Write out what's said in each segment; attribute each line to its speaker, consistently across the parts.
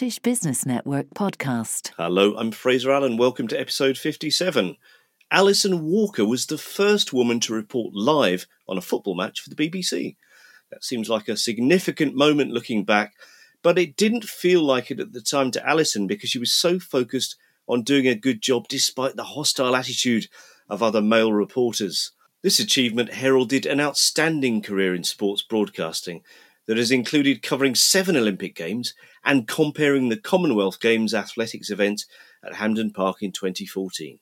Speaker 1: Scottish Business Network podcast.
Speaker 2: Hello, I'm Fraser Allen. Welcome to episode 57. Alison Walker was the first woman to report live on a football match for the BBC. That seems like a significant moment looking back, but it didn't feel like it at the time to Alison because she was so focused on doing a good job despite the hostile attitude of other male reporters. This achievement heralded an outstanding career in sports broadcasting that has included covering seven Olympic Games and comparing the Commonwealth Games athletics event at Hampden Park in 2014.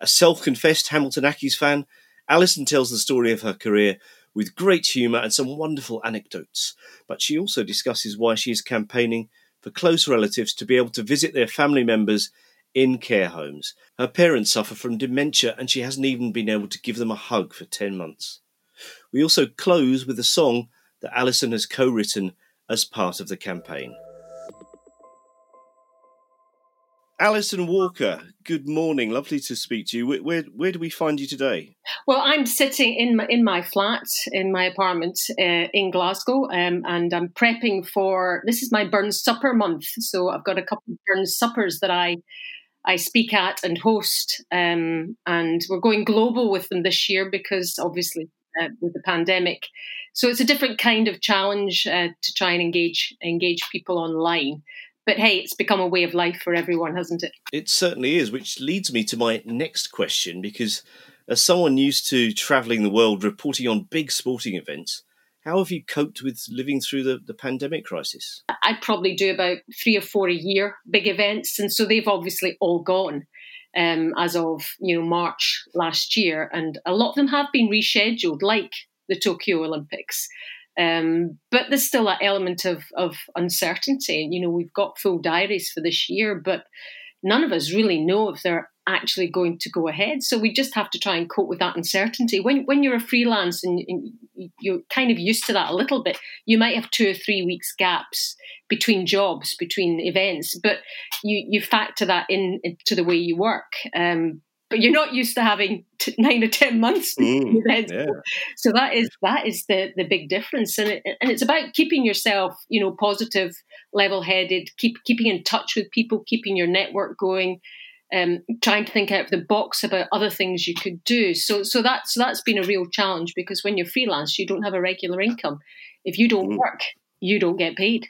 Speaker 2: A self confessed Hamilton Accies fan, Alison tells the story of her career with great humour and some wonderful anecdotes, but she also discusses why she is campaigning for close relatives to be able to visit their family members in care homes. Her parents suffer from dementia and she hasn't even been able to give them a hug for 10 months. We also close with a song that Alison has co written as part of the campaign. Alison Walker, good morning. Lovely to speak to you. Where, where, where do we find you today?
Speaker 3: Well, I'm sitting in my, in my flat in my apartment uh, in Glasgow, um, and I'm prepping for this is my Burns Supper month. So I've got a couple of Burns suppers that I I speak at and host, um, and we're going global with them this year because obviously uh, with the pandemic, so it's a different kind of challenge uh, to try and engage engage people online. But hey, it's become a way of life for everyone, hasn't it?
Speaker 2: It certainly is, which leads me to my next question because as someone used to travelling the world reporting on big sporting events, how have you coped with living through the, the pandemic crisis?
Speaker 3: I'd probably do about three or four a year, big events, and so they've obviously all gone um, as of you know March last year, and a lot of them have been rescheduled, like the Tokyo Olympics. Um, but there's still that element of, of uncertainty. You know, we've got full diaries for this year, but none of us really know if they're actually going to go ahead. So we just have to try and cope with that uncertainty. When when you're a freelance and, and you're kind of used to that a little bit, you might have two or three weeks gaps between jobs, between events, but you you factor that in into the way you work. Um, but you're not used to having t- nine or ten months.
Speaker 2: Mm, yeah.
Speaker 3: So that is that is the the big difference, and it, and it's about keeping yourself, you know, positive, level headed, keep keeping in touch with people, keeping your network going. Um, trying to think out of the box about other things you could do. So, so that's so that's been a real challenge because when you're freelance, you don't have a regular income. If you don't mm. work, you don't get paid.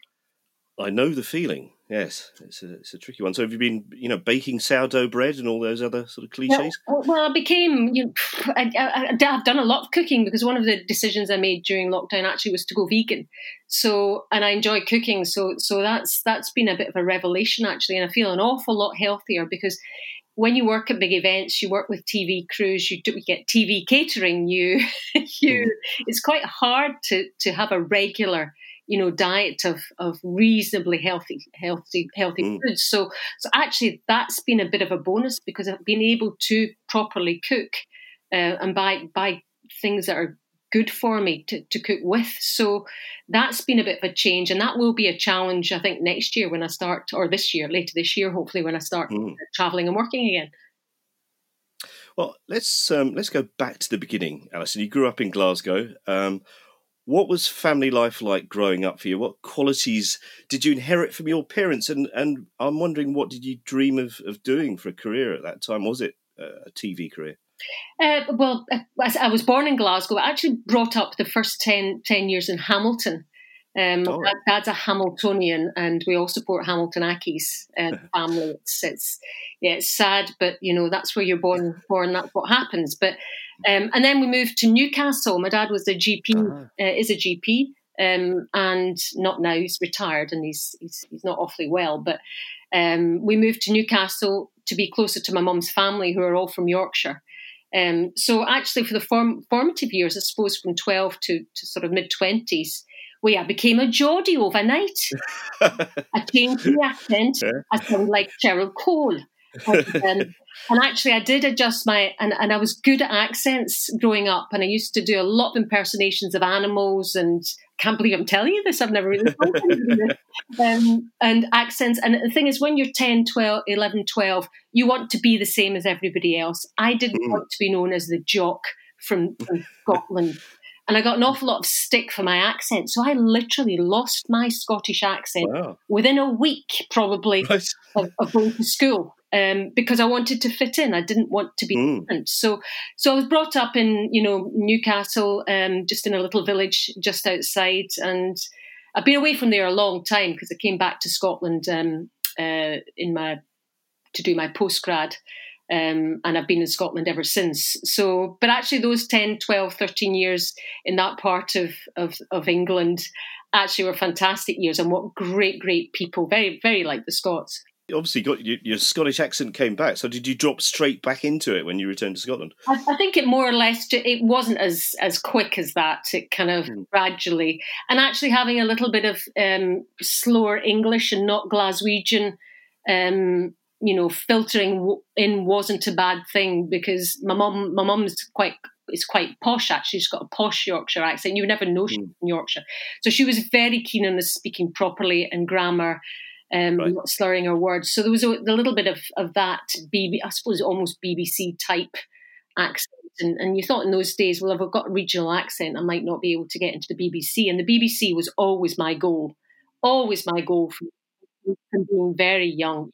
Speaker 2: I know the feeling. Yes, it's a, it's a tricky one. So, have you been, you know, baking sourdough bread and all those other sort of cliches?
Speaker 3: Well, well I became, you know, I, have done a lot of cooking because one of the decisions I made during lockdown actually was to go vegan. So, and I enjoy cooking. So, so that's that's been a bit of a revelation actually, and I feel an awful lot healthier because when you work at big events, you work with TV crews, you, do, you get TV catering. You, you, mm. it's quite hard to to have a regular you know diet of of reasonably healthy healthy healthy mm. foods so so actually that's been a bit of a bonus because i've been able to properly cook uh, and buy buy things that are good for me to, to cook with so that's been a bit of a change and that will be a challenge i think next year when i start or this year later this year hopefully when i start mm. traveling and working again
Speaker 2: well, let's um, let's go back to the beginning, Alison. You grew up in Glasgow. Um, what was family life like growing up for you? What qualities did you inherit from your parents? And and I'm wondering, what did you dream of, of doing for a career at that time? Was it a TV career?
Speaker 3: Uh, well, uh, I was born in Glasgow. I actually brought up the first 10, 10 years in Hamilton. Um, oh. Dad's a Hamiltonian, and we all support Hamilton Accies uh, family. It's, it's yeah, it's sad, but you know that's where you're born. Born, that's what happens. But um, and then we moved to Newcastle. My dad was a GP, uh-huh. uh, is a GP, um, and not now. He's retired and he's he's, he's not awfully well. But um, we moved to Newcastle to be closer to my mum's family, who are all from Yorkshire. Um, so actually, for the form, formative years, I suppose from twelve to, to sort of mid twenties, we I became a Geordie overnight. I changed my accent. Yeah. I sound like Cheryl Cole. And, and actually, I did adjust my, and, and I was good at accents growing up. And I used to do a lot of impersonations of animals and I can't believe I'm telling you this. I've never really um, and accents. And the thing is, when you're 10, 12, 11, 12, you want to be the same as everybody else. I didn't mm. want to be known as the jock from, from Scotland. and I got an awful lot of stick for my accent. So I literally lost my Scottish accent wow. within a week, probably, right. of, of, going to school. Um, because I wanted to fit in, I didn't want to be mm. different. So, so I was brought up in, you know, Newcastle, um, just in a little village just outside, and I've been away from there a long time because I came back to Scotland um, uh, in my to do my postgrad um, and I've been in Scotland ever since. So, but actually, those 10, 12, 13 years in that part of, of, of England actually were fantastic years and what great, great people, very, very like the Scots.
Speaker 2: Obviously, got your, your, Scottish accent came back. So, did you drop straight back into it when you returned to Scotland?
Speaker 3: I, I think it more or less it wasn't as as quick as that. It kind of mm. gradually, and actually having a little bit of um, slower English and not Glaswegian um, you know, filtering in wasn't a bad thing because my mom, my mom's quite is quite posh actually. She's got a posh Yorkshire accent. You never know she's mm. from Yorkshire. So she was very keen on us speaking properly and grammar, um, right. not slurring her words. So there was a, a little bit of, of that, BB, I suppose almost BBC type accent. And, and you thought in those days, well, if I've got a regional accent, I might not be able to get into the BBC. And the BBC was always my goal, always my goal from, from being very young.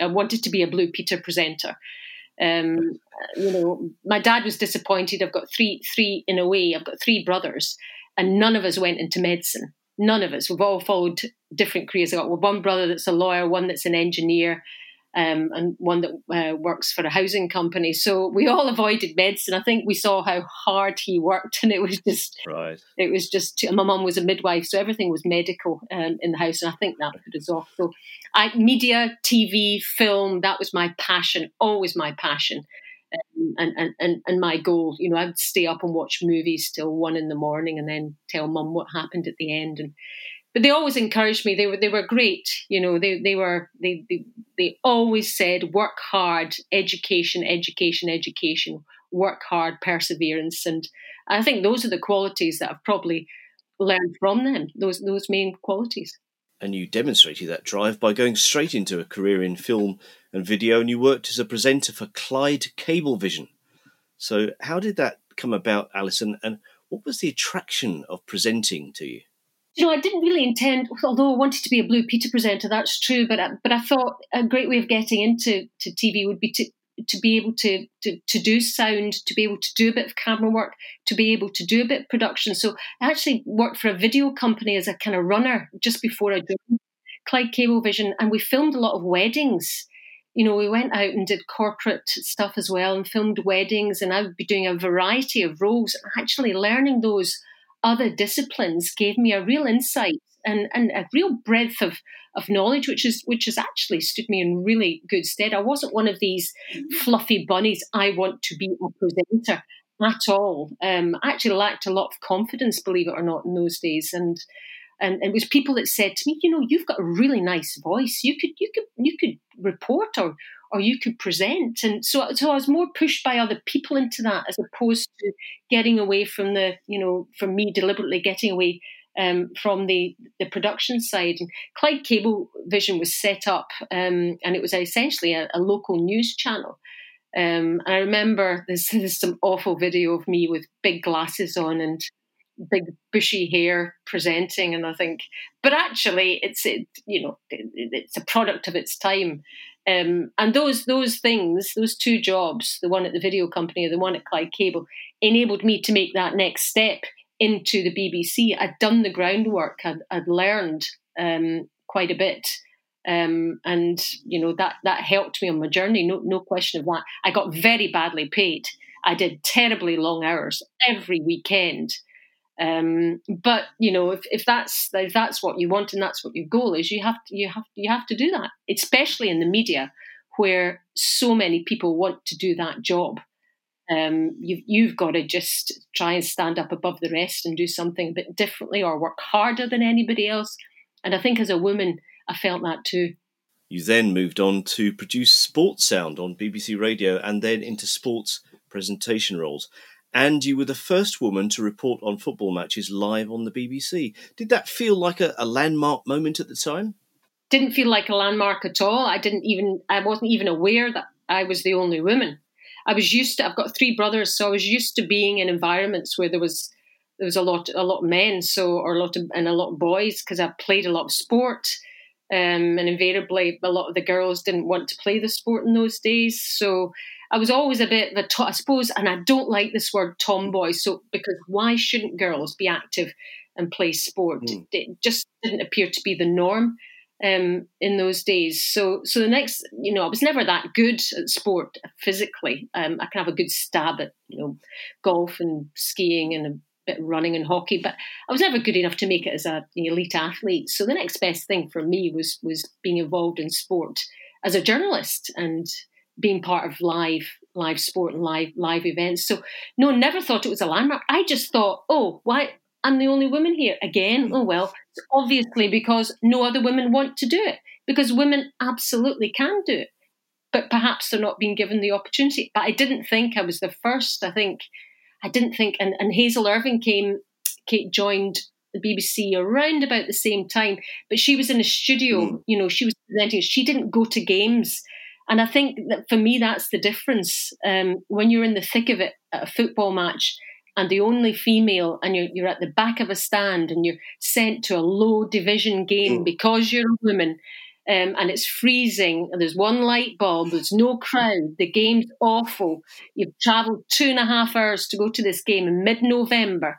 Speaker 3: I wanted to be a Blue Peter presenter. Um, you know, my dad was disappointed. I've got three, three in a way. I've got three brothers, and none of us went into medicine. None of us. We've all followed different careers. I've got one brother that's a lawyer, one that's an engineer, um, and one that uh, works for a housing company. So we all avoided medicine. I think we saw how hard he worked, and it was just
Speaker 2: right.
Speaker 3: It was just. Too, my mum was a midwife, so everything was medical um, in the house, and I think that put us off. So, I, media, TV, film, that was my passion. Always my passion. And, and, and, and my goal, you know, I'd stay up and watch movies till one in the morning and then tell mum what happened at the end. And but they always encouraged me. They were they were great. You know, they they were they they, they always said work hard, education, education, education, work hard, perseverance, and I think those are the qualities that I've probably learned from them. Those those main qualities.
Speaker 2: And you demonstrated that drive by going straight into a career in film and video, and you worked as a presenter for Clyde Cablevision. So, how did that come about, Alison? And what was the attraction of presenting to you?
Speaker 3: you know, I didn't really intend, although I wanted to be a Blue Peter presenter, that's true. But I, but I thought a great way of getting into to TV would be to to be able to, to to do sound, to be able to do a bit of camera work, to be able to do a bit of production. So I actually worked for a video company as a kind of runner just before I joined Clyde Cablevision, and we filmed a lot of weddings. You know, we went out and did corporate stuff as well and filmed weddings, and I would be doing a variety of roles, actually learning those other disciplines gave me a real insight and, and a real breadth of, of knowledge, which is which has actually stood me in really good stead. I wasn't one of these fluffy bunnies. I want to be a presenter at all. Um, I actually lacked a lot of confidence, believe it or not, in those days, and and it was people that said to me, you know, you've got a really nice voice. You could you could you could report or or you could present. And so, so I was more pushed by other people into that as opposed to getting away from the, you know, from me deliberately getting away um, from the, the production side. And Clyde Cablevision was set up, um, and it was essentially a, a local news channel. Um, and I remember there's, there's some awful video of me with big glasses on and big bushy hair presenting and i think but actually it's it, you know it, it's a product of its time um, and those those things, those two jobs, the one at the video company or the one at Clyde Cable, enabled me to make that next step into the BBC. I'd done the groundwork. I'd, I'd learned um, quite a bit, um, and you know that that helped me on my journey. No no question of that. I got very badly paid. I did terribly long hours every weekend. Um, but you know, if, if that's if that's what you want and that's what your goal is, you have to you have you have to do that. Especially in the media, where so many people want to do that job. Um, you've you've got to just try and stand up above the rest and do something a bit differently or work harder than anybody else. And I think as a woman, I felt that too.
Speaker 2: You then moved on to produce Sports Sound on BBC Radio and then into sports presentation roles and you were the first woman to report on football matches live on the BBC. Did that feel like a, a, landmark moment at the time?
Speaker 3: Didn't feel like a landmark at all. I didn't even I wasn't even aware that I was the only woman. I was used to I've got three brothers, so I was used to being in environments where there was there was a lot a lot of men, so or a lot of and a lot of boys because I played a lot of sport. Um, and invariably, a lot of the girls didn't want to play the sport in those days. So I was always a bit of a, to- I suppose, and I don't like this word tomboy. So because why shouldn't girls be active and play sport? Mm. It just didn't appear to be the norm um, in those days. So, so the next, you know, I was never that good at sport physically. Um, I can have a good stab at, you know, golf and skiing and a bit of running and hockey, but I was never good enough to make it as a, an elite athlete. So the next best thing for me was was being involved in sport as a journalist and being part of live live sport and live live events. So no, never thought it was a landmark. I just thought, oh, why I'm the only woman here again. Oh well, obviously because no other women want to do it because women absolutely can do it, but perhaps they're not being given the opportunity. But I didn't think I was the first. I think I didn't think, and, and Hazel Irvine came, Kate joined the BBC around about the same time, but she was in a studio. Mm. You know, she was presenting. She didn't go to games. And I think that for me, that's the difference. Um, when you're in the thick of it at a football match, and the only female, and you're, you're at the back of a stand and you're sent to a low division game mm. because you're a woman, um, and it's freezing, and there's one light bulb, there's no crowd, the game's awful. You've travelled two and a half hours to go to this game in mid November,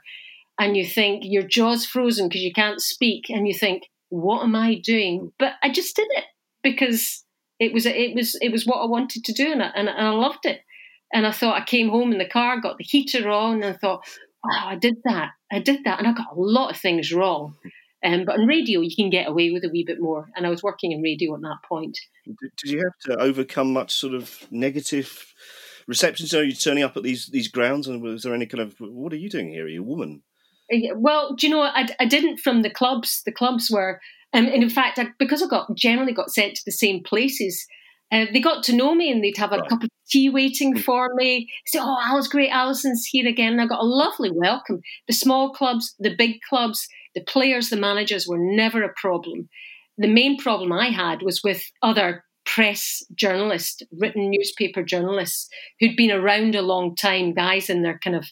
Speaker 3: and you think your jaw's frozen because you can't speak, and you think, what am I doing? But I just did it because it was it was it was what I wanted to do, and I, and, and I loved it. And I thought I came home in the car, got the heater on, and I thought, wow, I did that. I did that. And I got a lot of things wrong. Um, but in radio, you can get away with a wee bit more. And I was working in radio at that point.
Speaker 2: Did you have to overcome much sort of negative reception? So you're turning up at these these grounds, and was there any kind of what are you doing here? Are you a woman?
Speaker 3: Uh, well, do you know I, I didn't from the clubs. The clubs were, um, and in fact, I, because I got generally got sent to the same places. Uh, they got to know me and they'd have a right. cup of tea waiting hmm. for me. Say, "Oh, Alice, great, Alison's here again." And I got a lovely welcome. The small clubs, the big clubs, the players, the managers were never a problem. The main problem I had was with other press journalists, written newspaper journalists who'd been around a long time, guys in their kind of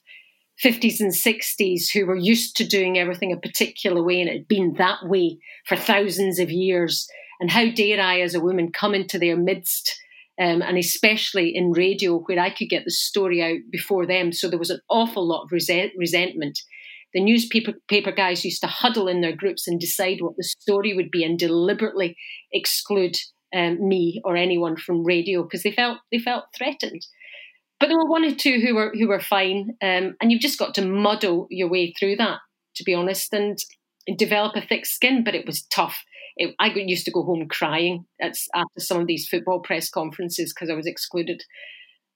Speaker 3: 50s and 60s who were used to doing everything a particular way and it had been that way for thousands of years. And how dare I, as a woman, come into their midst? Um, and especially in radio, where I could get the story out before them. So there was an awful lot of resent- resentment the newspaper paper guys used to huddle in their groups and decide what the story would be and deliberately exclude um, me or anyone from radio because they felt they felt threatened. But there were one or two who were who were fine, um, and you've just got to muddle your way through that, to be honest, and, develop a thick skin. But it was tough. It, I used to go home crying after some of these football press conferences because I was excluded.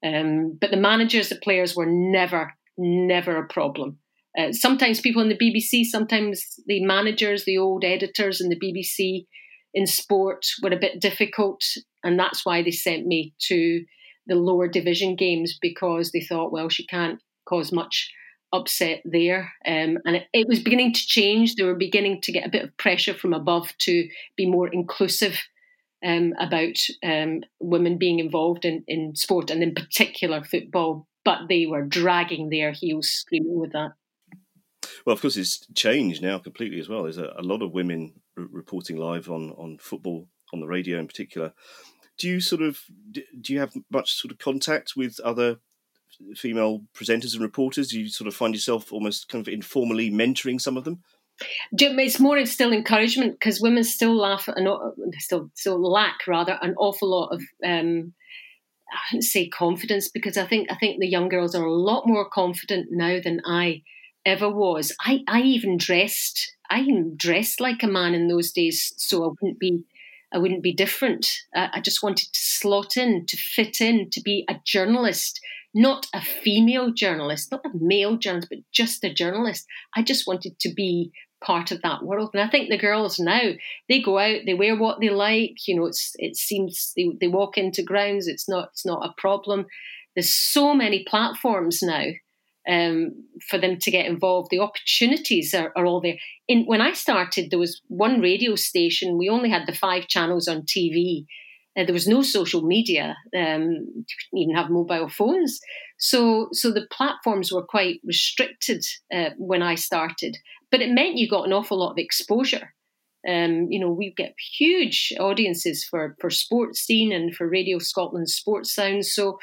Speaker 3: Um, but the managers, the players were never, never a problem. Uh, sometimes people in the BBC, sometimes the managers, the old editors in the BBC in sport were a bit difficult, and that's why they sent me to the lower division games because they thought, well, she can't cause much upset there. Um, and it, it, was beginning to change. They were beginning to get a bit of pressure from above to be more inclusive um, about um, women being involved in, in sport and in particular football. But they were dragging their heels screaming with that.
Speaker 2: Well, of course, it's changed now completely as well. There's a, a lot of women r- reporting live on, on football on the radio in particular. Do you sort of do you have much sort of contact with other female presenters and reporters? Do you sort of find yourself almost kind of informally mentoring some of them?
Speaker 3: It's more still encouragement because women still laugh and still still lack rather an awful lot of um, I wouldn't say confidence because I think I think the young girls are a lot more confident now than I ever was. I, I even dressed, I even dressed like a man in those days, so I wouldn't be, I wouldn't be different. Uh, I just wanted to slot in, to fit in, to be a journalist, not a female journalist, not a male journalist, but just a journalist. I just wanted to be part of that world. And I think the girls now, they go out, they wear what they like. You know, it's it seems they, they walk into grounds. It's not it's not a problem. There's so many platforms now um, for them to get involved. The opportunities are, are all there. In, when I started, there was one radio station. We only had the five channels on TV. Uh, there was no social media. Um, you couldn't even have mobile phones. So, so the platforms were quite restricted uh, when I started, but it meant you got an awful lot of exposure. Um, you know, we get huge audiences for for Sportscene and for Radio Scotland Sports Sounds. So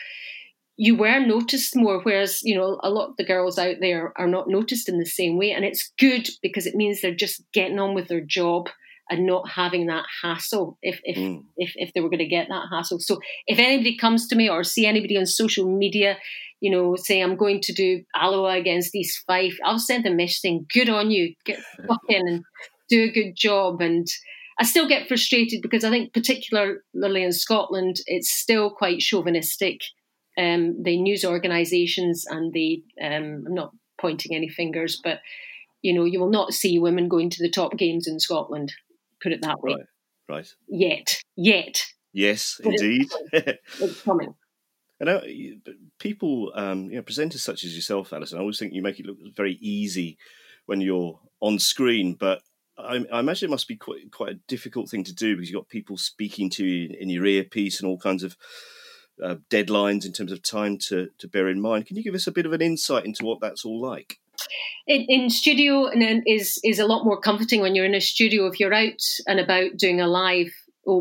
Speaker 3: you were noticed more, whereas you know a lot of the girls out there are not noticed in the same way, and it's good because it means they're just getting on with their job and not having that hassle if if mm. if, if they were going to get that hassle. So if anybody comes to me or see anybody on social media, you know, say I'm going to do Alloa against East Fife, I'll send a message saying, "Good on you, get fucking and do a good job. And I still get frustrated because I think, particularly in Scotland, it's still quite chauvinistic. Um, the news organisations and the um, I'm not pointing any fingers, but you know, you will not see women going to the top games in Scotland. Put it that way.
Speaker 2: Right. right.
Speaker 3: Yet. Yet.
Speaker 2: Yes, but indeed.
Speaker 3: It's coming. it's coming.
Speaker 2: And uh, people, um, you know, presenters such as yourself, Alison, I always think you make it look very easy when you're on screen, but I, I, imagine it must be quite quite a difficult thing to do because you've got people speaking to you in your earpiece and all kinds of uh, deadlines in terms of time to to bear in mind. Can you give us a bit of an insight into what that's all like?
Speaker 3: In, in studio, and is is a lot more comforting when you're in a studio. If you're out and about doing a live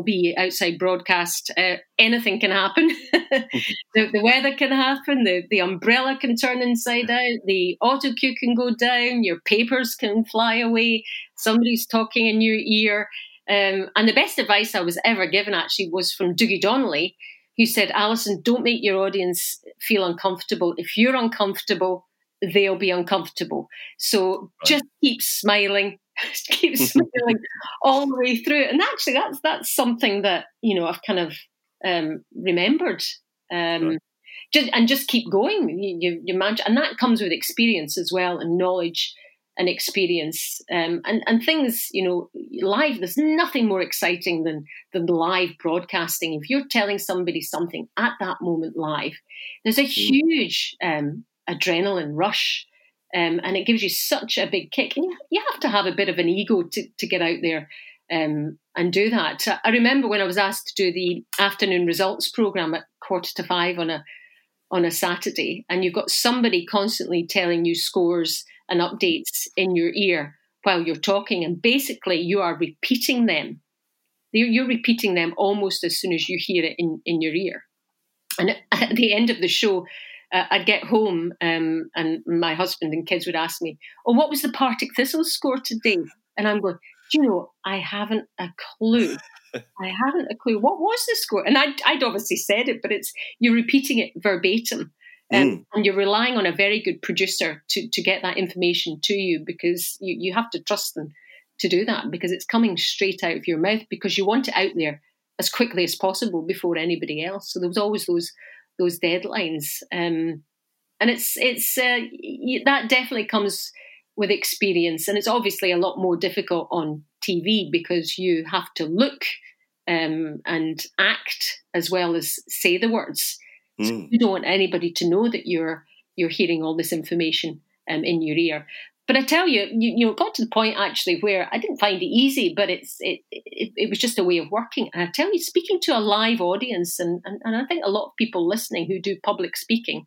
Speaker 3: be outside broadcast, uh, anything can happen. the, the, weather can happen, the, the umbrella can turn inside out, the auto cue can go down, your papers can fly away, somebody's talking in your ear. Um, and the best advice I was ever given actually was from Dougie Donnelly, who said, Alison, don't make your audience feel uncomfortable. If you're uncomfortable, they'll be uncomfortable. So right. just keep smiling, keep smiling all the way through. And actually, that's that's something that you know I've kind of um, remembered. Um, right. just, and just keep going. You, you, you manage, and that comes with experience as well, and knowledge and experience. Um, and and things, you know, live. There's nothing more exciting than than live broadcasting. If you're telling somebody something at that moment live, there's a mm. huge um, adrenaline rush um, and it gives you such a big kick. And you have to have a bit of an ego to, to get out there um, and do that. I remember when I was asked to do the afternoon results program at quarter to five on a on a Saturday, and you've got somebody constantly telling you scores and updates in your ear while you're talking, and basically you are repeating them. You're, repeating them almost as soon as you hear it in, in your ear. And at the end of the show, uh, I'd get home um, and my husband and kids would ask me, "Oh, what was the Partick Thistles score today?" And I'm going, "Do you know? I haven't a clue. I haven't a clue. What was the score?" And I'd, I'd obviously said it, but it's you're repeating it verbatim. Um, mm. And you're relying on a very good producer to, to get that information to you because you, you have to trust them to do that because it's coming straight out of your mouth because you want it out there as quickly as possible before anybody else. So there was always those those deadlines. Um, and it's it's uh, that definitely comes with experience, and it's obviously a lot more difficult on TV because you have to look um, and act as well as say the words. Mm. So you don't want anybody to know that you're you're hearing all this information um, in your ear. But I tell you, you, you know, got to the point actually where I didn't find it easy, but it's it, it, it was just a way of working. And I tell you, speaking to a live audience, and, and, and I think a lot of people listening who do public speaking,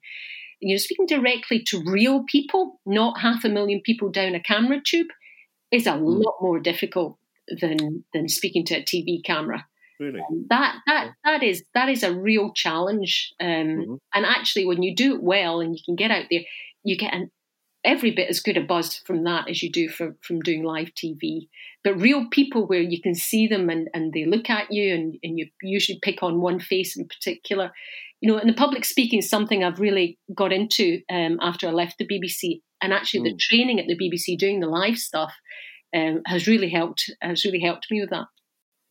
Speaker 3: you know, speaking directly to real people, not half a million people down a camera tube, is a mm. lot more difficult than than speaking to a TV camera.
Speaker 2: Really?
Speaker 3: Um, that that that is that is a real challenge. Um, mm-hmm. And actually, when you do it well and you can get out there, you get an every bit as good a buzz from that as you do from, from doing live TV. But real people where you can see them and, and they look at you and, and you usually pick on one face in particular. You know, and the public speaking is something I've really got into um, after I left the BBC. And actually mm. the training at the BBC doing the live stuff um, has really helped has really helped me with that.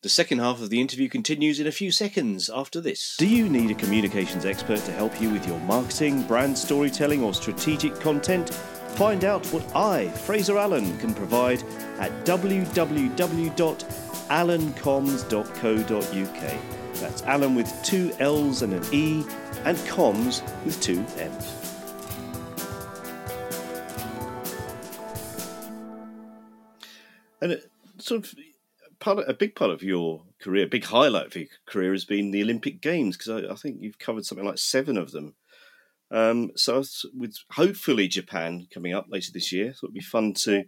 Speaker 2: The second half of the interview continues in a few seconds after this. Do you need a communications expert to help you with your marketing, brand storytelling, or strategic content? Find out what I, Fraser Allen, can provide at www.allencomms.co.uk. That's Allen with two L's and an E, and comms with two M's. And uh, sort of part of, a big part of your career, big highlight of your career has been the Olympic Games because I, I, think you've covered something like seven of them. Um, so with hopefully Japan coming up later this year, so it'd be fun to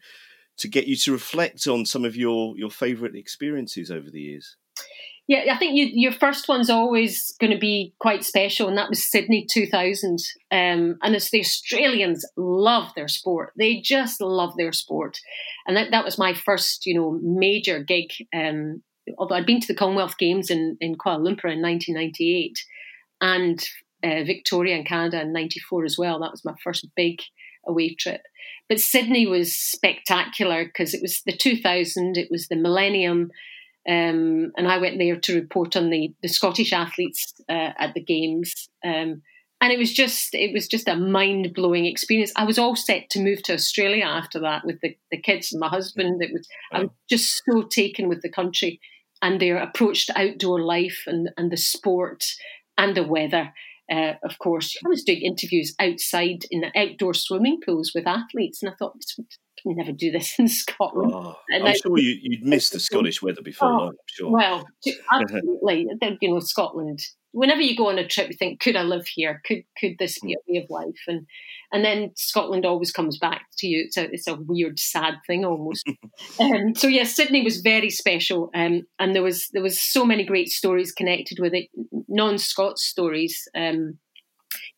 Speaker 2: to get you to reflect on some of your your favourite experiences over the years.
Speaker 3: Yeah, I think you, your first one's always going to be quite special, and that was Sydney 2000. Um, and it's the Australians love their sport; they just love their sport, and that, that was my first, you know, major gig. Um, although I'd been to the Commonwealth Games in, in Kuala Lumpur in 1998, and uh, Victoria in Canada in '94 as well. That was my first big away trip. But Sydney was spectacular because it was the 2000, it was the millennium um, and I went there to report on the, the Scottish athletes uh, at the games. Um, and it was just it was just a mind blowing experience. I was all set to move to Australia after that with the, the kids and my husband. It was I was just so taken with the country and their approach to outdoor life and, and the sport and the weather. Uh, of course, I was doing interviews outside in the outdoor swimming pools with athletes, and I thought can never do this in Scotland. Oh,
Speaker 2: I'm I, sure you, would miss the Scottish weather before oh, long, I'm sure.
Speaker 3: Well, absolutely. you know, Scotland. Whenever you go on a trip, you think, could I live here? Could could this be a way of life? And and then Scotland always comes back to you. It's a it's a weird, sad thing almost. um, so yes, yeah, Sydney was very special, um, and there was there was so many great stories connected with it, non-Scots stories. Um,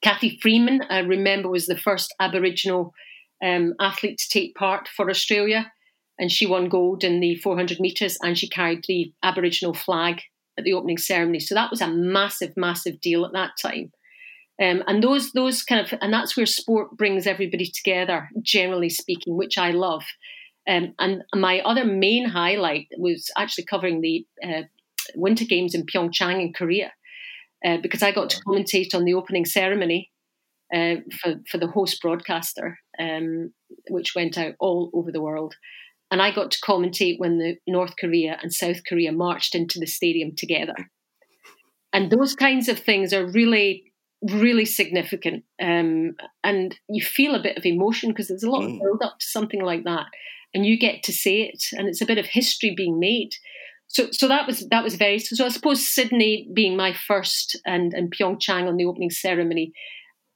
Speaker 3: Cathy Freeman, I remember, was the first Aboriginal um, athlete to take part for Australia. And she won gold in the 400 metres and she carried the Aboriginal flag at the opening ceremony. So that was a massive, massive deal at that time. Um, and those, those kind of, and that's where sport brings everybody together, generally speaking, which I love. Um, and my other main highlight was actually covering the uh, Winter Games in Pyeongchang in Korea, uh, because I got to commentate on the opening ceremony uh, for, for the host broadcaster, um, which went out all over the world. And I got to commentate when the North Korea and South Korea marched into the stadium together. And those kinds of things are really, really significant. Um, and you feel a bit of emotion because there's a lot mm. of build up to something like that. And you get to say it, and it's a bit of history being made. So, so that was that was very. So, I suppose Sydney being my first, and and Pyeongchang on the opening ceremony,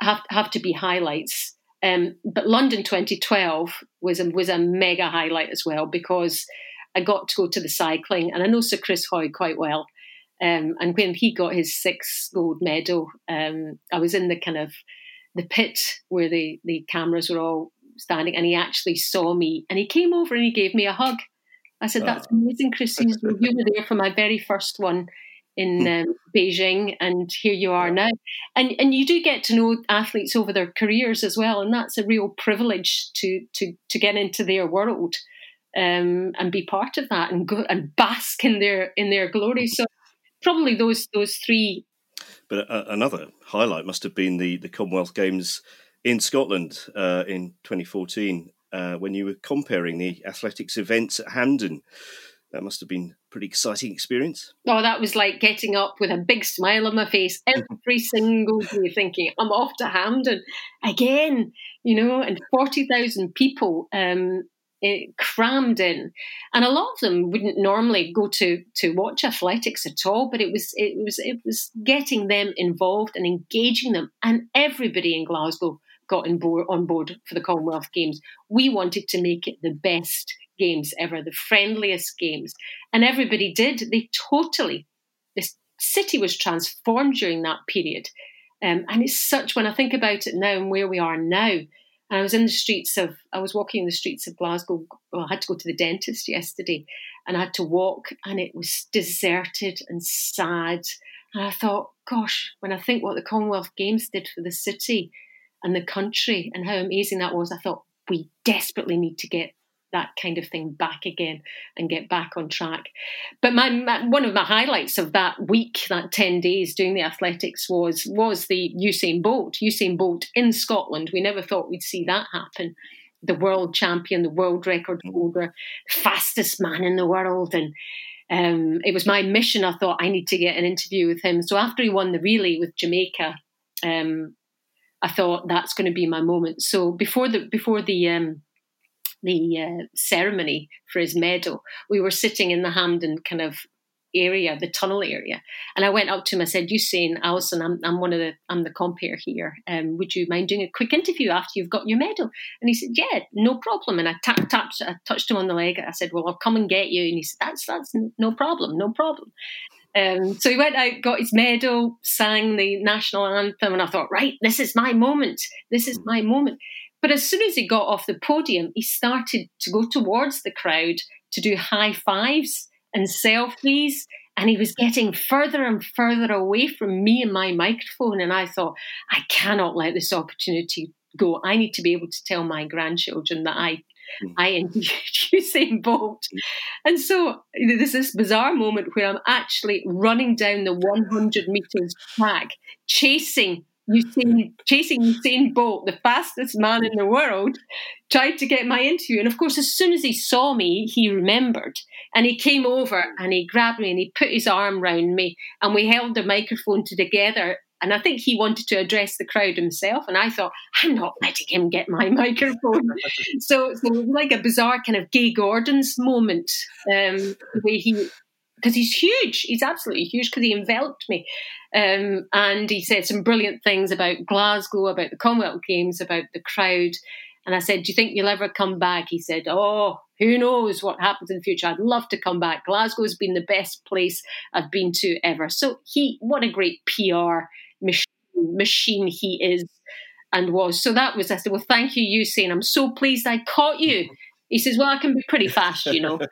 Speaker 3: have have to be highlights. Um, but London 2012 was a, was a mega highlight as well because I got to go to the cycling, and I know Sir Chris Hoy quite well. Um, and when he got his sixth gold medal, um, I was in the kind of the pit where the the cameras were all standing, and he actually saw me, and he came over and he gave me a hug. I said, "That's oh. amazing, Chris. You were there for my very first one." In hmm. um, Beijing, and here you are now. And and you do get to know athletes over their careers as well, and that's a real privilege to to to get into their world um, and be part of that and go and bask in their in their glory. So probably those those three.
Speaker 2: But uh, another highlight must have been the the Commonwealth Games in Scotland uh, in 2014 uh, when you were comparing the athletics events at Hampden that must have been a pretty exciting experience.
Speaker 3: Oh, that was like getting up with a big smile on my face every single day, thinking I'm off to Hampden again, you know, and forty thousand people um, it, crammed in, and a lot of them wouldn't normally go to to watch athletics at all, but it was it was it was getting them involved and engaging them, and everybody in Glasgow got on board, on board for the Commonwealth Games. We wanted to make it the best games ever, the friendliest games. And everybody did. They totally, this city was transformed during that period. Um, and it's such, when I think about it now and where we are now, and I was in the streets of, I was walking in the streets of Glasgow. Well, I had to go to the dentist yesterday and I had to walk, and it was deserted and sad. And I thought, gosh, when I think what the Commonwealth Games did for the city and the country and how amazing that was, I thought we desperately need to get that kind of thing back again and get back on track. But my, my, one of my highlights of that week, that ten days doing the athletics, was was the Usain Bolt. Usain Bolt in Scotland. We never thought we'd see that happen. The world champion, the world record holder, fastest man in the world, and um, it was my mission. I thought I need to get an interview with him. So after he won the relay with Jamaica. Um, I thought that's going to be my moment. So before the before the um, the uh, ceremony for his medal, we were sitting in the Hampden kind of area, the tunnel area. And I went up to him. I said, "Usain, Alison, I'm, I'm one of the I'm the compere here. Um, would you mind doing a quick interview after you've got your medal?" And he said, "Yeah, no problem." And I tapped, tapped, I touched him on the leg. I said, "Well, I'll come and get you." And he said, "That's that's no problem, no problem." Um, so he went out, got his medal, sang the national anthem, and I thought, right, this is my moment. This is my moment. But as soon as he got off the podium, he started to go towards the crowd to do high fives and selfies. And he was getting further and further away from me and my microphone. And I thought, I cannot let this opportunity go. I need to be able to tell my grandchildren that I mm. I interviewed Usain Bolt. Mm. And so there's this bizarre moment where I'm actually running down the 100 meters track, chasing Usain, chasing Usain Bolt, the fastest man in the world, tried to get my interview. And of course, as soon as he saw me, he remembered. And he came over and he grabbed me and he put his arm round me and we held the microphone together. And I think he wanted to address the crowd himself. And I thought, I'm not letting him get my microphone. so, so, it was like a bizarre kind of Gay Gordon's moment, um, the way he because he's huge. He's absolutely huge because he enveloped me. Um, and he said some brilliant things about Glasgow, about the Commonwealth Games, about the crowd. And I said, Do you think you'll ever come back? He said, Oh, who knows what happens in the future? I'd love to come back. Glasgow has been the best place I've been to ever. So he, what a great PR machine, machine he is and was. So that was, I said, Well, thank you, Usain. I'm so pleased I caught you. He says, "Well, I can be pretty fast, you know."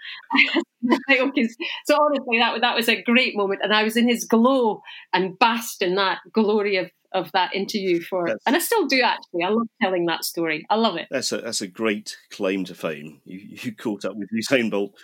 Speaker 3: okay. So honestly, that that was a great moment, and I was in his glow and basked in that glory of of that interview for, that's, and I still do actually. I love telling that story. I love it.
Speaker 2: That's a that's a great claim to fame. You you caught up with Usain Bolt.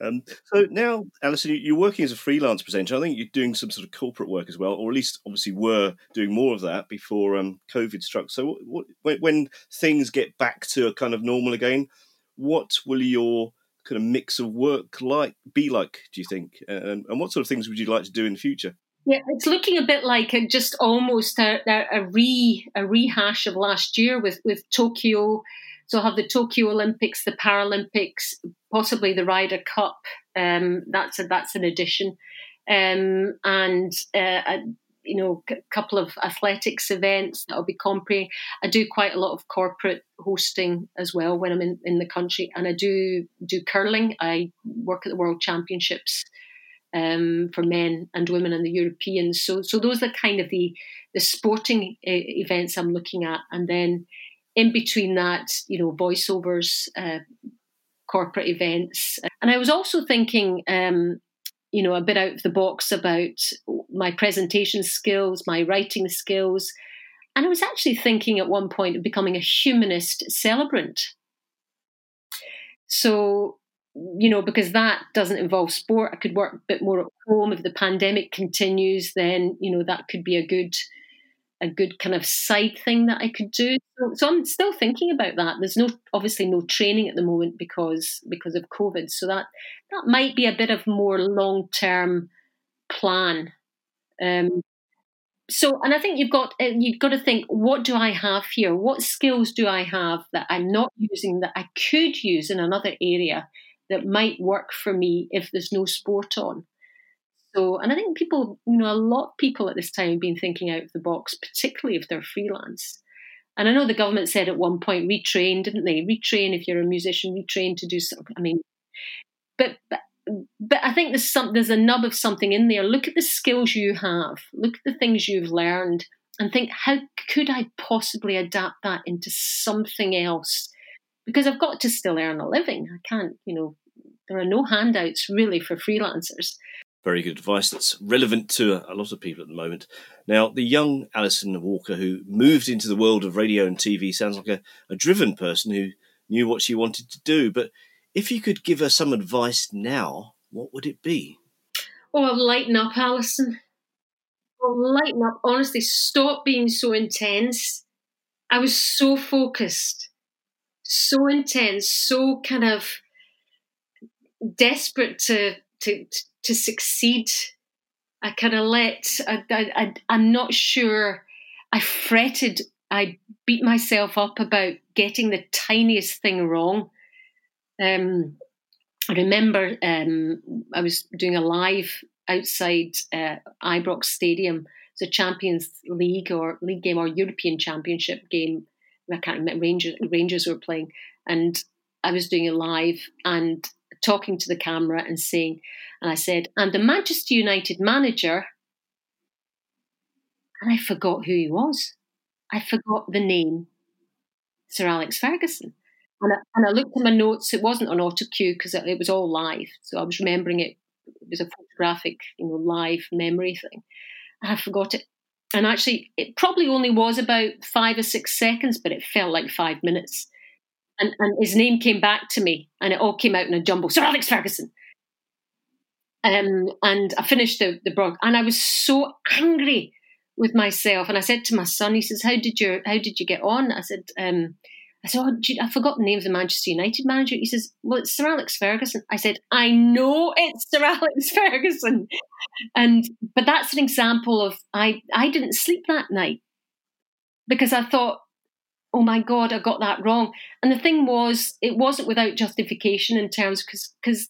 Speaker 2: Um, so now, Alison, you're working as a freelance presenter. I think you're doing some sort of corporate work as well, or at least obviously were doing more of that before um, COVID struck. So, what, when, when things get back to a kind of normal again, what will your kind of mix of work like be like? Do you think, and, and what sort of things would you like to do in the future?
Speaker 3: Yeah, it's looking a bit like a, just almost a, a, re a rehash of last year with with Tokyo. So I'll have the Tokyo Olympics, the Paralympics, possibly the Ryder Cup. Um, that's a, that's an addition, um, and uh, you know, a couple of athletics events that I'll be compering. I do quite a lot of corporate hosting as well when I'm in, in the country, and I do do curling. I work at the World Championships um, for men and women and the Europeans. So, so those are kind of the the sporting uh, events I'm looking at, and then in between that, you know, voiceovers. Uh, corporate events and i was also thinking um, you know, a bit out of the box about my presentation skills, my writing skills. And I was actually thinking at one point of becoming a humanist celebrant. So, you know, because that doesn't involve sport, I could work a bit more at home. If the pandemic continues, then, you know, that could be a good a good kind of side thing that I could do. So, so, I'm still thinking about that. There's no obviously no training at the moment because because of COVID. So that that might be a bit of more long term plan. Um, so and I think you've got uh, you've got to think what do I have here? What skills do I have that I'm not using that I could use in another area that might work for me if there's no sport on? So, and I think people, you know, a lot of people at this time have been thinking out of the box, particularly if they're freelance. And I know the government said at one point, retrain, didn't they? Retrain if you're a musician, retrain to do something. I mean, but, but but I think there's some there's a nub of something in there. Look at the skills you have. Look at the things you've learned, and think how could I possibly adapt that into something else? Because I've got to still earn a living. I can't, you know, there are no handouts really for freelancers
Speaker 2: very good advice that's relevant to a, lot of people at the moment. Now, the young Alison Walker, who moved into the world of radio and TV, sounds like a, a driven person who knew what she wanted to do. But if you could give her some advice now, what would it be?
Speaker 3: Oh, lighten up, Alison. Oh, lighten up. Honestly, stop being so intense. I was so focused, so intense, so kind of desperate to to to succeed. I kind of let, I, I, I'm not sure, I fretted, I beat myself up about getting the tiniest thing wrong. Um, I remember um, I was doing a live outside uh, Ibrox Stadium. It's a Champions League or league game or European Championship game. I can't remember. Rangers, Rangers were playing, and I was doing it live and talking to the camera and saying, and I said, "I'm the Manchester United manager," and I forgot who he was. I forgot the name, Sir Alex Ferguson. And I, and I looked at my notes. It wasn't on auto cue because it was all live, so I was remembering it. It was a photographic, you know, live memory thing. And I forgot it. And actually, it probably only was about five or six seconds, but it felt like five minutes. And, and his name came back to me, and it all came out in a jumble. Sir Alex Ferguson. Um, and I finished the, the broadcast, and I was so angry with myself. And I said to my son, he says, "How did you How did you get on?" I said, um, I said, oh, I forgot the name of the Manchester United manager. He says, well, it's Sir Alex Ferguson. I said, I know it's Sir Alex Ferguson. And, but that's an example of, I, I didn't sleep that night because I thought, oh my God, I got that wrong. And the thing was, it wasn't without justification in terms, because, because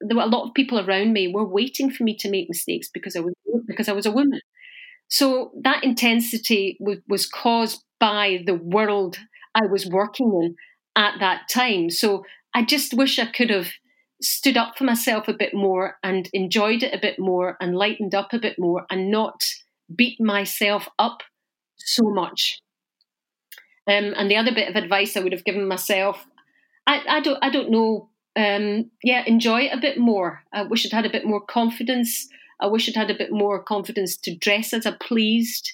Speaker 3: there were a lot of people around me were waiting for me to make mistakes because I was, because I was a woman. So that intensity was, was caused by the world I was working in at that time. So I just wish I could have stood up for myself a bit more and enjoyed it a bit more and lightened up a bit more and not beat myself up so much. Um, and the other bit of advice I would have given myself, I, I don't, I don't know. Um, yeah, enjoy it a bit more. I wish I'd had a bit more confidence. I wish I'd had a bit more confidence to dress as I pleased.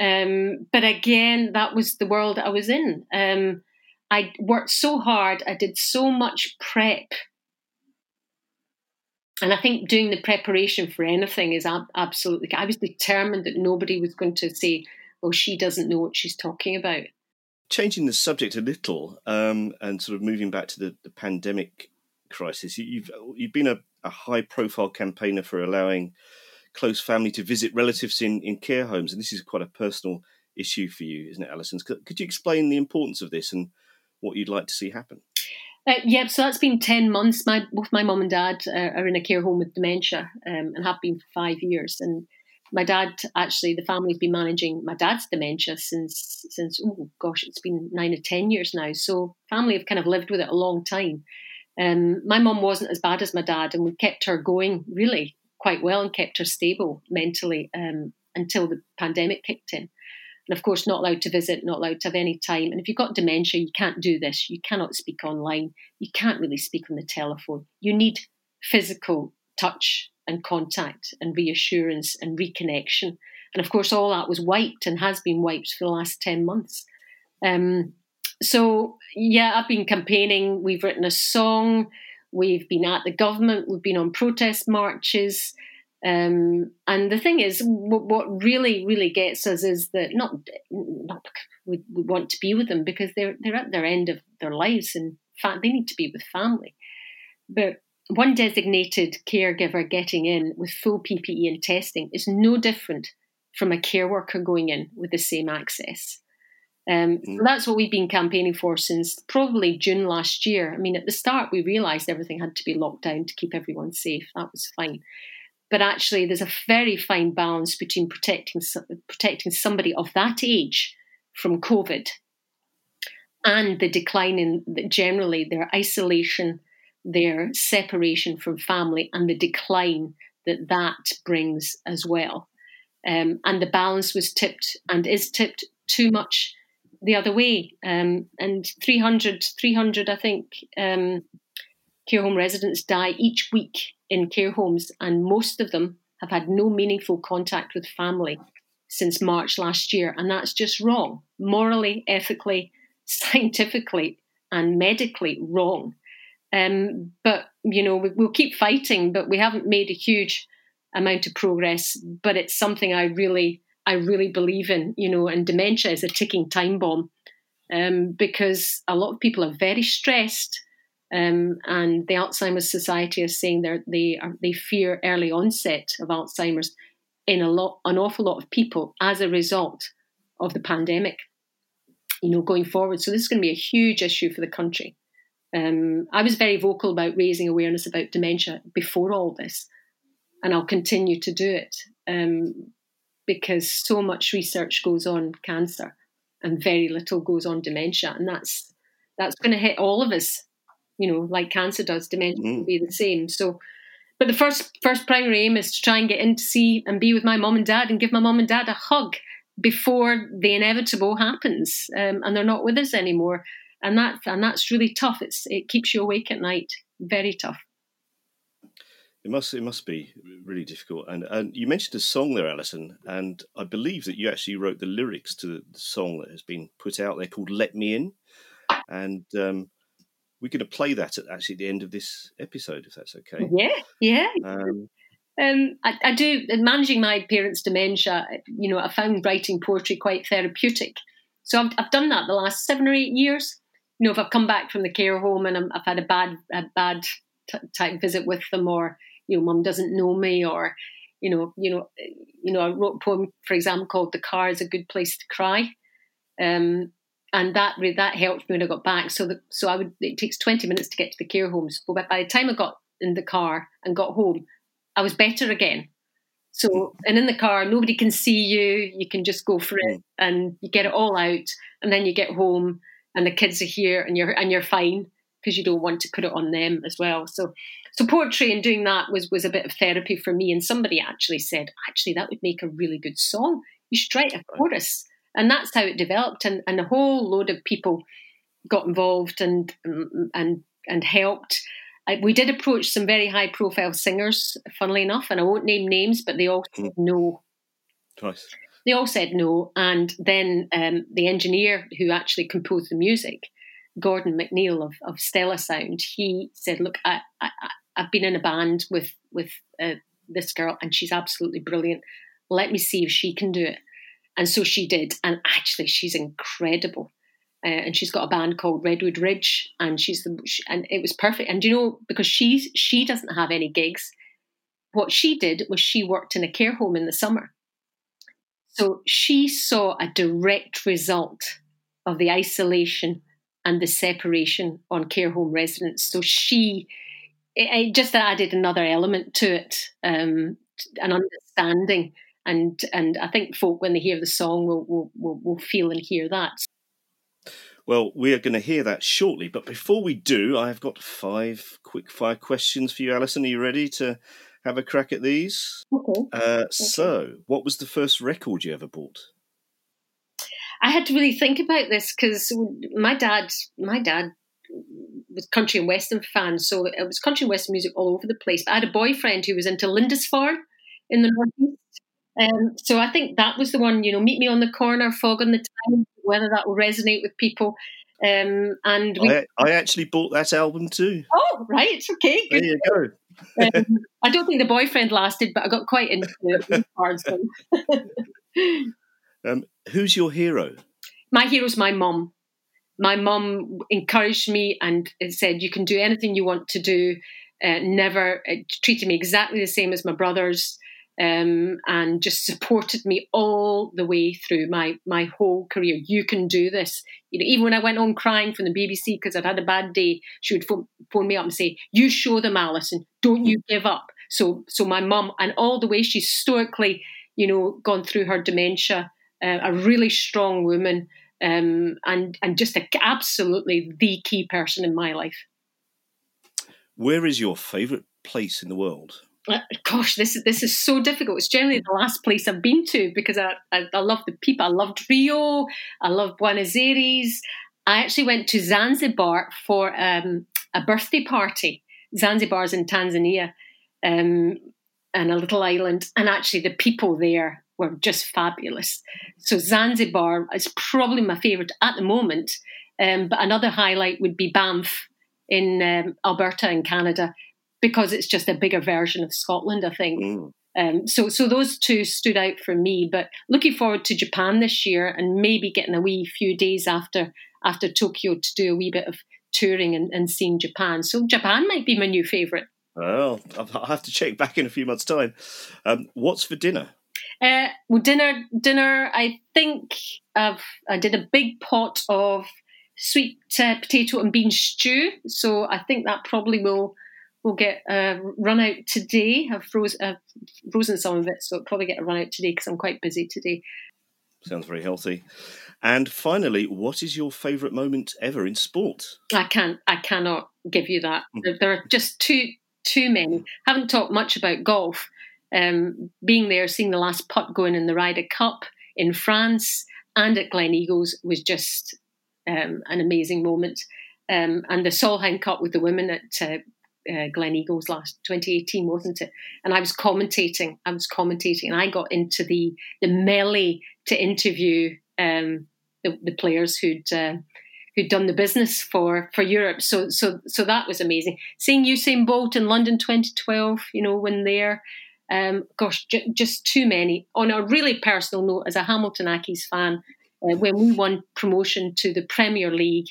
Speaker 3: Um, but again, that was the world I was in. Um, I worked so hard, I did so much prep. And I think doing the preparation for anything is ab- absolutely, I was determined that nobody was going to say, well, she doesn't know what she's talking about.
Speaker 2: Changing the subject a little um, and sort of moving back to the, the pandemic crisis, you've, you've been a, a high profile campaigner for allowing close family to visit relatives in, in care homes. And this is quite a personal issue for you, isn't it, Alison? Could, you explain the importance of this and what you'd like to see happen?
Speaker 3: Uh, yeah, so that's been 10 months. My Both my mum and dad uh, are in a care home with dementia um, and have been for five years. And my dad, actually, the family's been managing my dad's dementia since, since oh gosh, it's been nine or 10 years now. So family have kind of lived with it a long time. Um, my mum wasn't as bad as my dad, and we kept her going really quite well and kept her stable mentally um, until the pandemic kicked in. And of course, not allowed to visit, not allowed to have any time. And if you've got dementia, you can't do this. You cannot speak online. You can't really speak on the telephone. You need physical touch and contact and reassurance and reconnection. And of course, all that was wiped and has been wiped for the last 10 months. Um, so, yeah, I've been campaigning. We've written a song. We've been at the government, we've been on protest marches. Um, and the thing is, w- what really, really gets us is that not, not we, we, want to be with them because they're they're at their end of their lives, and fact, they need to be with family. But one designated caregiver getting in with full PPE and testing is no different from a care worker going in with the same access. Um, so mm. that's what we've been campaigning for since probably June last year. I mean, at the start, we realised everything had to be locked down to keep everyone safe. That was fine. But actually, there's a very fine balance between protecting protecting somebody of that age from COVID and the decline in generally their isolation, their separation from family, and the decline that that brings as well. Um, and the balance was tipped and is tipped too much the other way. Um, and 300, 300, I think, um, care home residents die each week in care homes, and most of them have had no meaningful contact with family since March last year. And that's just wrong, morally, ethically, scientifically, and medically wrong. Um, but, you know, we, we'll keep fighting, but we haven't made a huge amount of progress. But it's something I really I really believe in, you know, and dementia is a ticking time bomb um, because a lot of people are very stressed. Um, and the Alzheimer's Society is saying they are, they fear early onset of Alzheimer's in a lot, an awful lot of people as a result of the pandemic. You know, going forward, so this is going to be a huge issue for the country. Um, I was very vocal about raising awareness about dementia before all this, and I'll continue to do it um, because so much research goes on cancer and very little goes on dementia, and that's that's going to hit all of us. You know, like cancer does, dementia mm. will be the same. So, but the first first primary aim is to try and get in to see and be with my mom and dad and give my mom and dad a hug before the inevitable happens, um, and they're not with us anymore and that and that's really tough. It's it keeps you awake at night. Very tough.
Speaker 2: It must it must be really difficult. And and you mentioned a song there, Alison, and I believe that you actually wrote the lyrics to the song that has been put out there called "Let Me In," and um, we're going to play that at actually at the end of this episode, if that's okay.
Speaker 3: Yeah, yeah. Um, um, I, I, do managing my parents' dementia. You know, I found writing poetry quite therapeutic, so I've, I've done that the last seven or eight years you know, if I've come back from the care home and i have had a bad a bad t- type visit with them, or you know, mum doesn't know me, or you know, you know, you know, I wrote a poem, for example, called "The Car is a Good Place to Cry," um, and that that helped me when I got back. So, the, so I would. It takes twenty minutes to get to the care homes, but by the time I got in the car and got home, I was better again. So, and in the car, nobody can see you. You can just go for it, and you get it all out, and then you get home and the kids are here and you're and you're fine because you don't want to put it on them as well. So so poetry and doing that was was a bit of therapy for me. And somebody actually said, actually, that would make a really good song. You should write a chorus. And that's how it developed. And, and a whole load of people got involved and and and helped. We did approach some very high profile singers, funnily enough, and I won't name names, but they all said hmm. no.
Speaker 2: Nice
Speaker 3: they all said no. And then um, the engineer who actually composed the music, Gordon McNeil of, of Stella Sound, he said, "Look, I, I, have been in a band with with uh, this girl, and she's absolutely brilliant. Let me see if she can do it." And so she did, and actually, she's incredible. Uh, and she's got a band called Redwood Ridge, and she's the and it was perfect. And you know, because she she doesn't have any gigs, what she did was she worked in a care home in the summer, so she saw a direct result of the isolation and the separation on care home residents. So she it, it just added another element to it, um, an understanding. And and I think folk when they hear the song will will, will, will feel and hear that.
Speaker 2: Well, we are going to hear that shortly, but before we do, I've got five quick fire questions for you, Alison. Are you ready to have a crack at these.
Speaker 3: Okay.
Speaker 2: Uh, okay. So, what was the first record you ever bought?
Speaker 3: I had to really think about this because my dad, my dad was country and western fan, so it was country and western music all over the place. But I had a boyfriend who was into Lindisfarne in the northeast, um, so I think that was the one. You know, meet me on the corner, fog on the Tyne. Whether that will resonate with people. Um, and
Speaker 2: we, I, I, actually bought that album too.
Speaker 3: Oh, right, okay,
Speaker 2: good. There you go
Speaker 3: um, I don't think the boyfriend lasted, but I got quite into it.
Speaker 2: um, who's your hero?
Speaker 3: My hero's my mum. My mum encouraged me and said, "You can do anything you want to do." Uh, never uh, treated me exactly the same as my brothers um, and just supported me all the way through my my whole career. You can do this. You know, even when I went home crying from the BBC because I'd had a bad day, she would phone, phone me up and say, "You show them, Alison. Don't you give up." So, so my mum and all the way she's stoically, you know, gone through her dementia. Uh, a really strong woman, um, and and just a, absolutely the key person in my life.
Speaker 2: Where is your favourite place in the world?
Speaker 3: Uh, gosh, this is this is so difficult. It's generally the last place I've been to because I, I, I love the people. I loved Rio. I love Buenos Aires. I actually went to Zanzibar for um, a birthday party. Zanzibar's in Tanzania, um, and a little island. And actually, the people there were just fabulous. So Zanzibar is probably my favourite at the moment. Um, but another highlight would be Banff in um, Alberta in Canada because it's just a bigger version of Scotland, I think. Mm. Um, so, so those two stood out for me. But looking forward to Japan this year, and maybe getting a wee few days after after Tokyo to do a wee bit of touring and, and seeing Japan. So, Japan might be my new favourite.
Speaker 2: Well, I'll have to check back in a few months' time. Um, what's for dinner?
Speaker 3: Uh, well, dinner, dinner. I think I've, I did a big pot of sweet uh, potato and bean stew. So I think that probably will will get a run out today. I've frozen, uh, frozen some of it, so it'll probably get a run out today because I'm quite busy today.
Speaker 2: Sounds very healthy. And finally, what is your favourite moment ever in sport?
Speaker 3: I can't. I cannot give you that. Hmm. There, are just too too many. Haven't talked much about golf. Um, being there, seeing the last putt going in the Ryder Cup in France and at Gleneagles was just um, an amazing moment. Um, and the Solheim Cup with the women at uh, uh, Gleneagles last 2018, wasn't it? And I was commentating. I was commentating, and I got into the the melee to interview um, the, the, players who'd uh, who'd done the business for for Europe. So so so that was amazing. Seeing Usain Bolt in London 2012, you know, when there. Um, gosh, j- just too many. On a really personal note, as a Hamilton Accies fan, uh, when we won promotion to the Premier League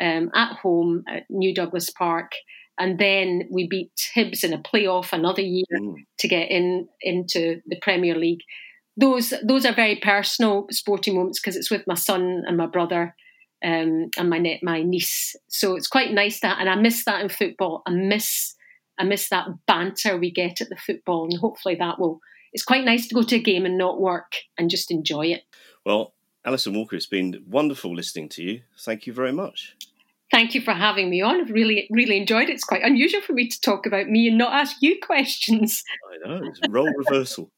Speaker 3: um, at home at New Douglas Park, and then we beat Hibs in a playoff another year mm. to get in into the Premier League. Those those are very personal sporting moments because it's with my son and my brother um, and my my niece. So it's quite nice that, and I miss that in football. I miss I miss that banter we get at the football, and hopefully that will. It's quite nice to go to a game and not work and just enjoy it.
Speaker 2: Well, Alison Walker, it's been wonderful listening to you. Thank you very much.
Speaker 3: Thank you for having me on. I've really, really enjoyed it. It's quite unusual for me to talk about me and not ask you questions.
Speaker 2: I know, it's role reversal.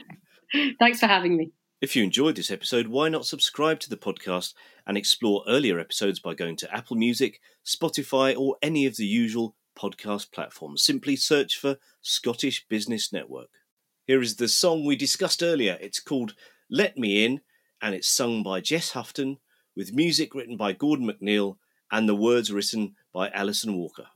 Speaker 3: Thanks for having me.
Speaker 2: If you enjoyed this episode, why not subscribe to the podcast and explore earlier episodes by going to Apple Music, Spotify, or any of the usual podcast platforms. Simply search for Scottish Business Network. Here is the song we discussed earlier. It's called Let Me In and it's sung by Jess Houghton with music written by Gordon MacNeil and the words written by Alison Walker.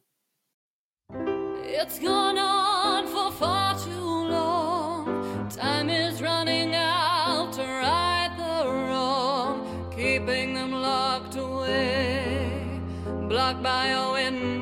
Speaker 4: It's gone on for far too long. Time is running out to right the wrong, keeping them locked away, blocked by a window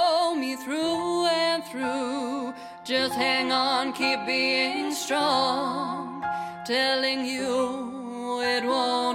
Speaker 4: face. Let me in. keep being strong, telling you it won't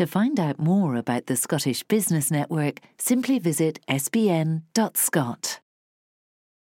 Speaker 1: To find out more about the Scottish Business Network, simply visit sbn.scot.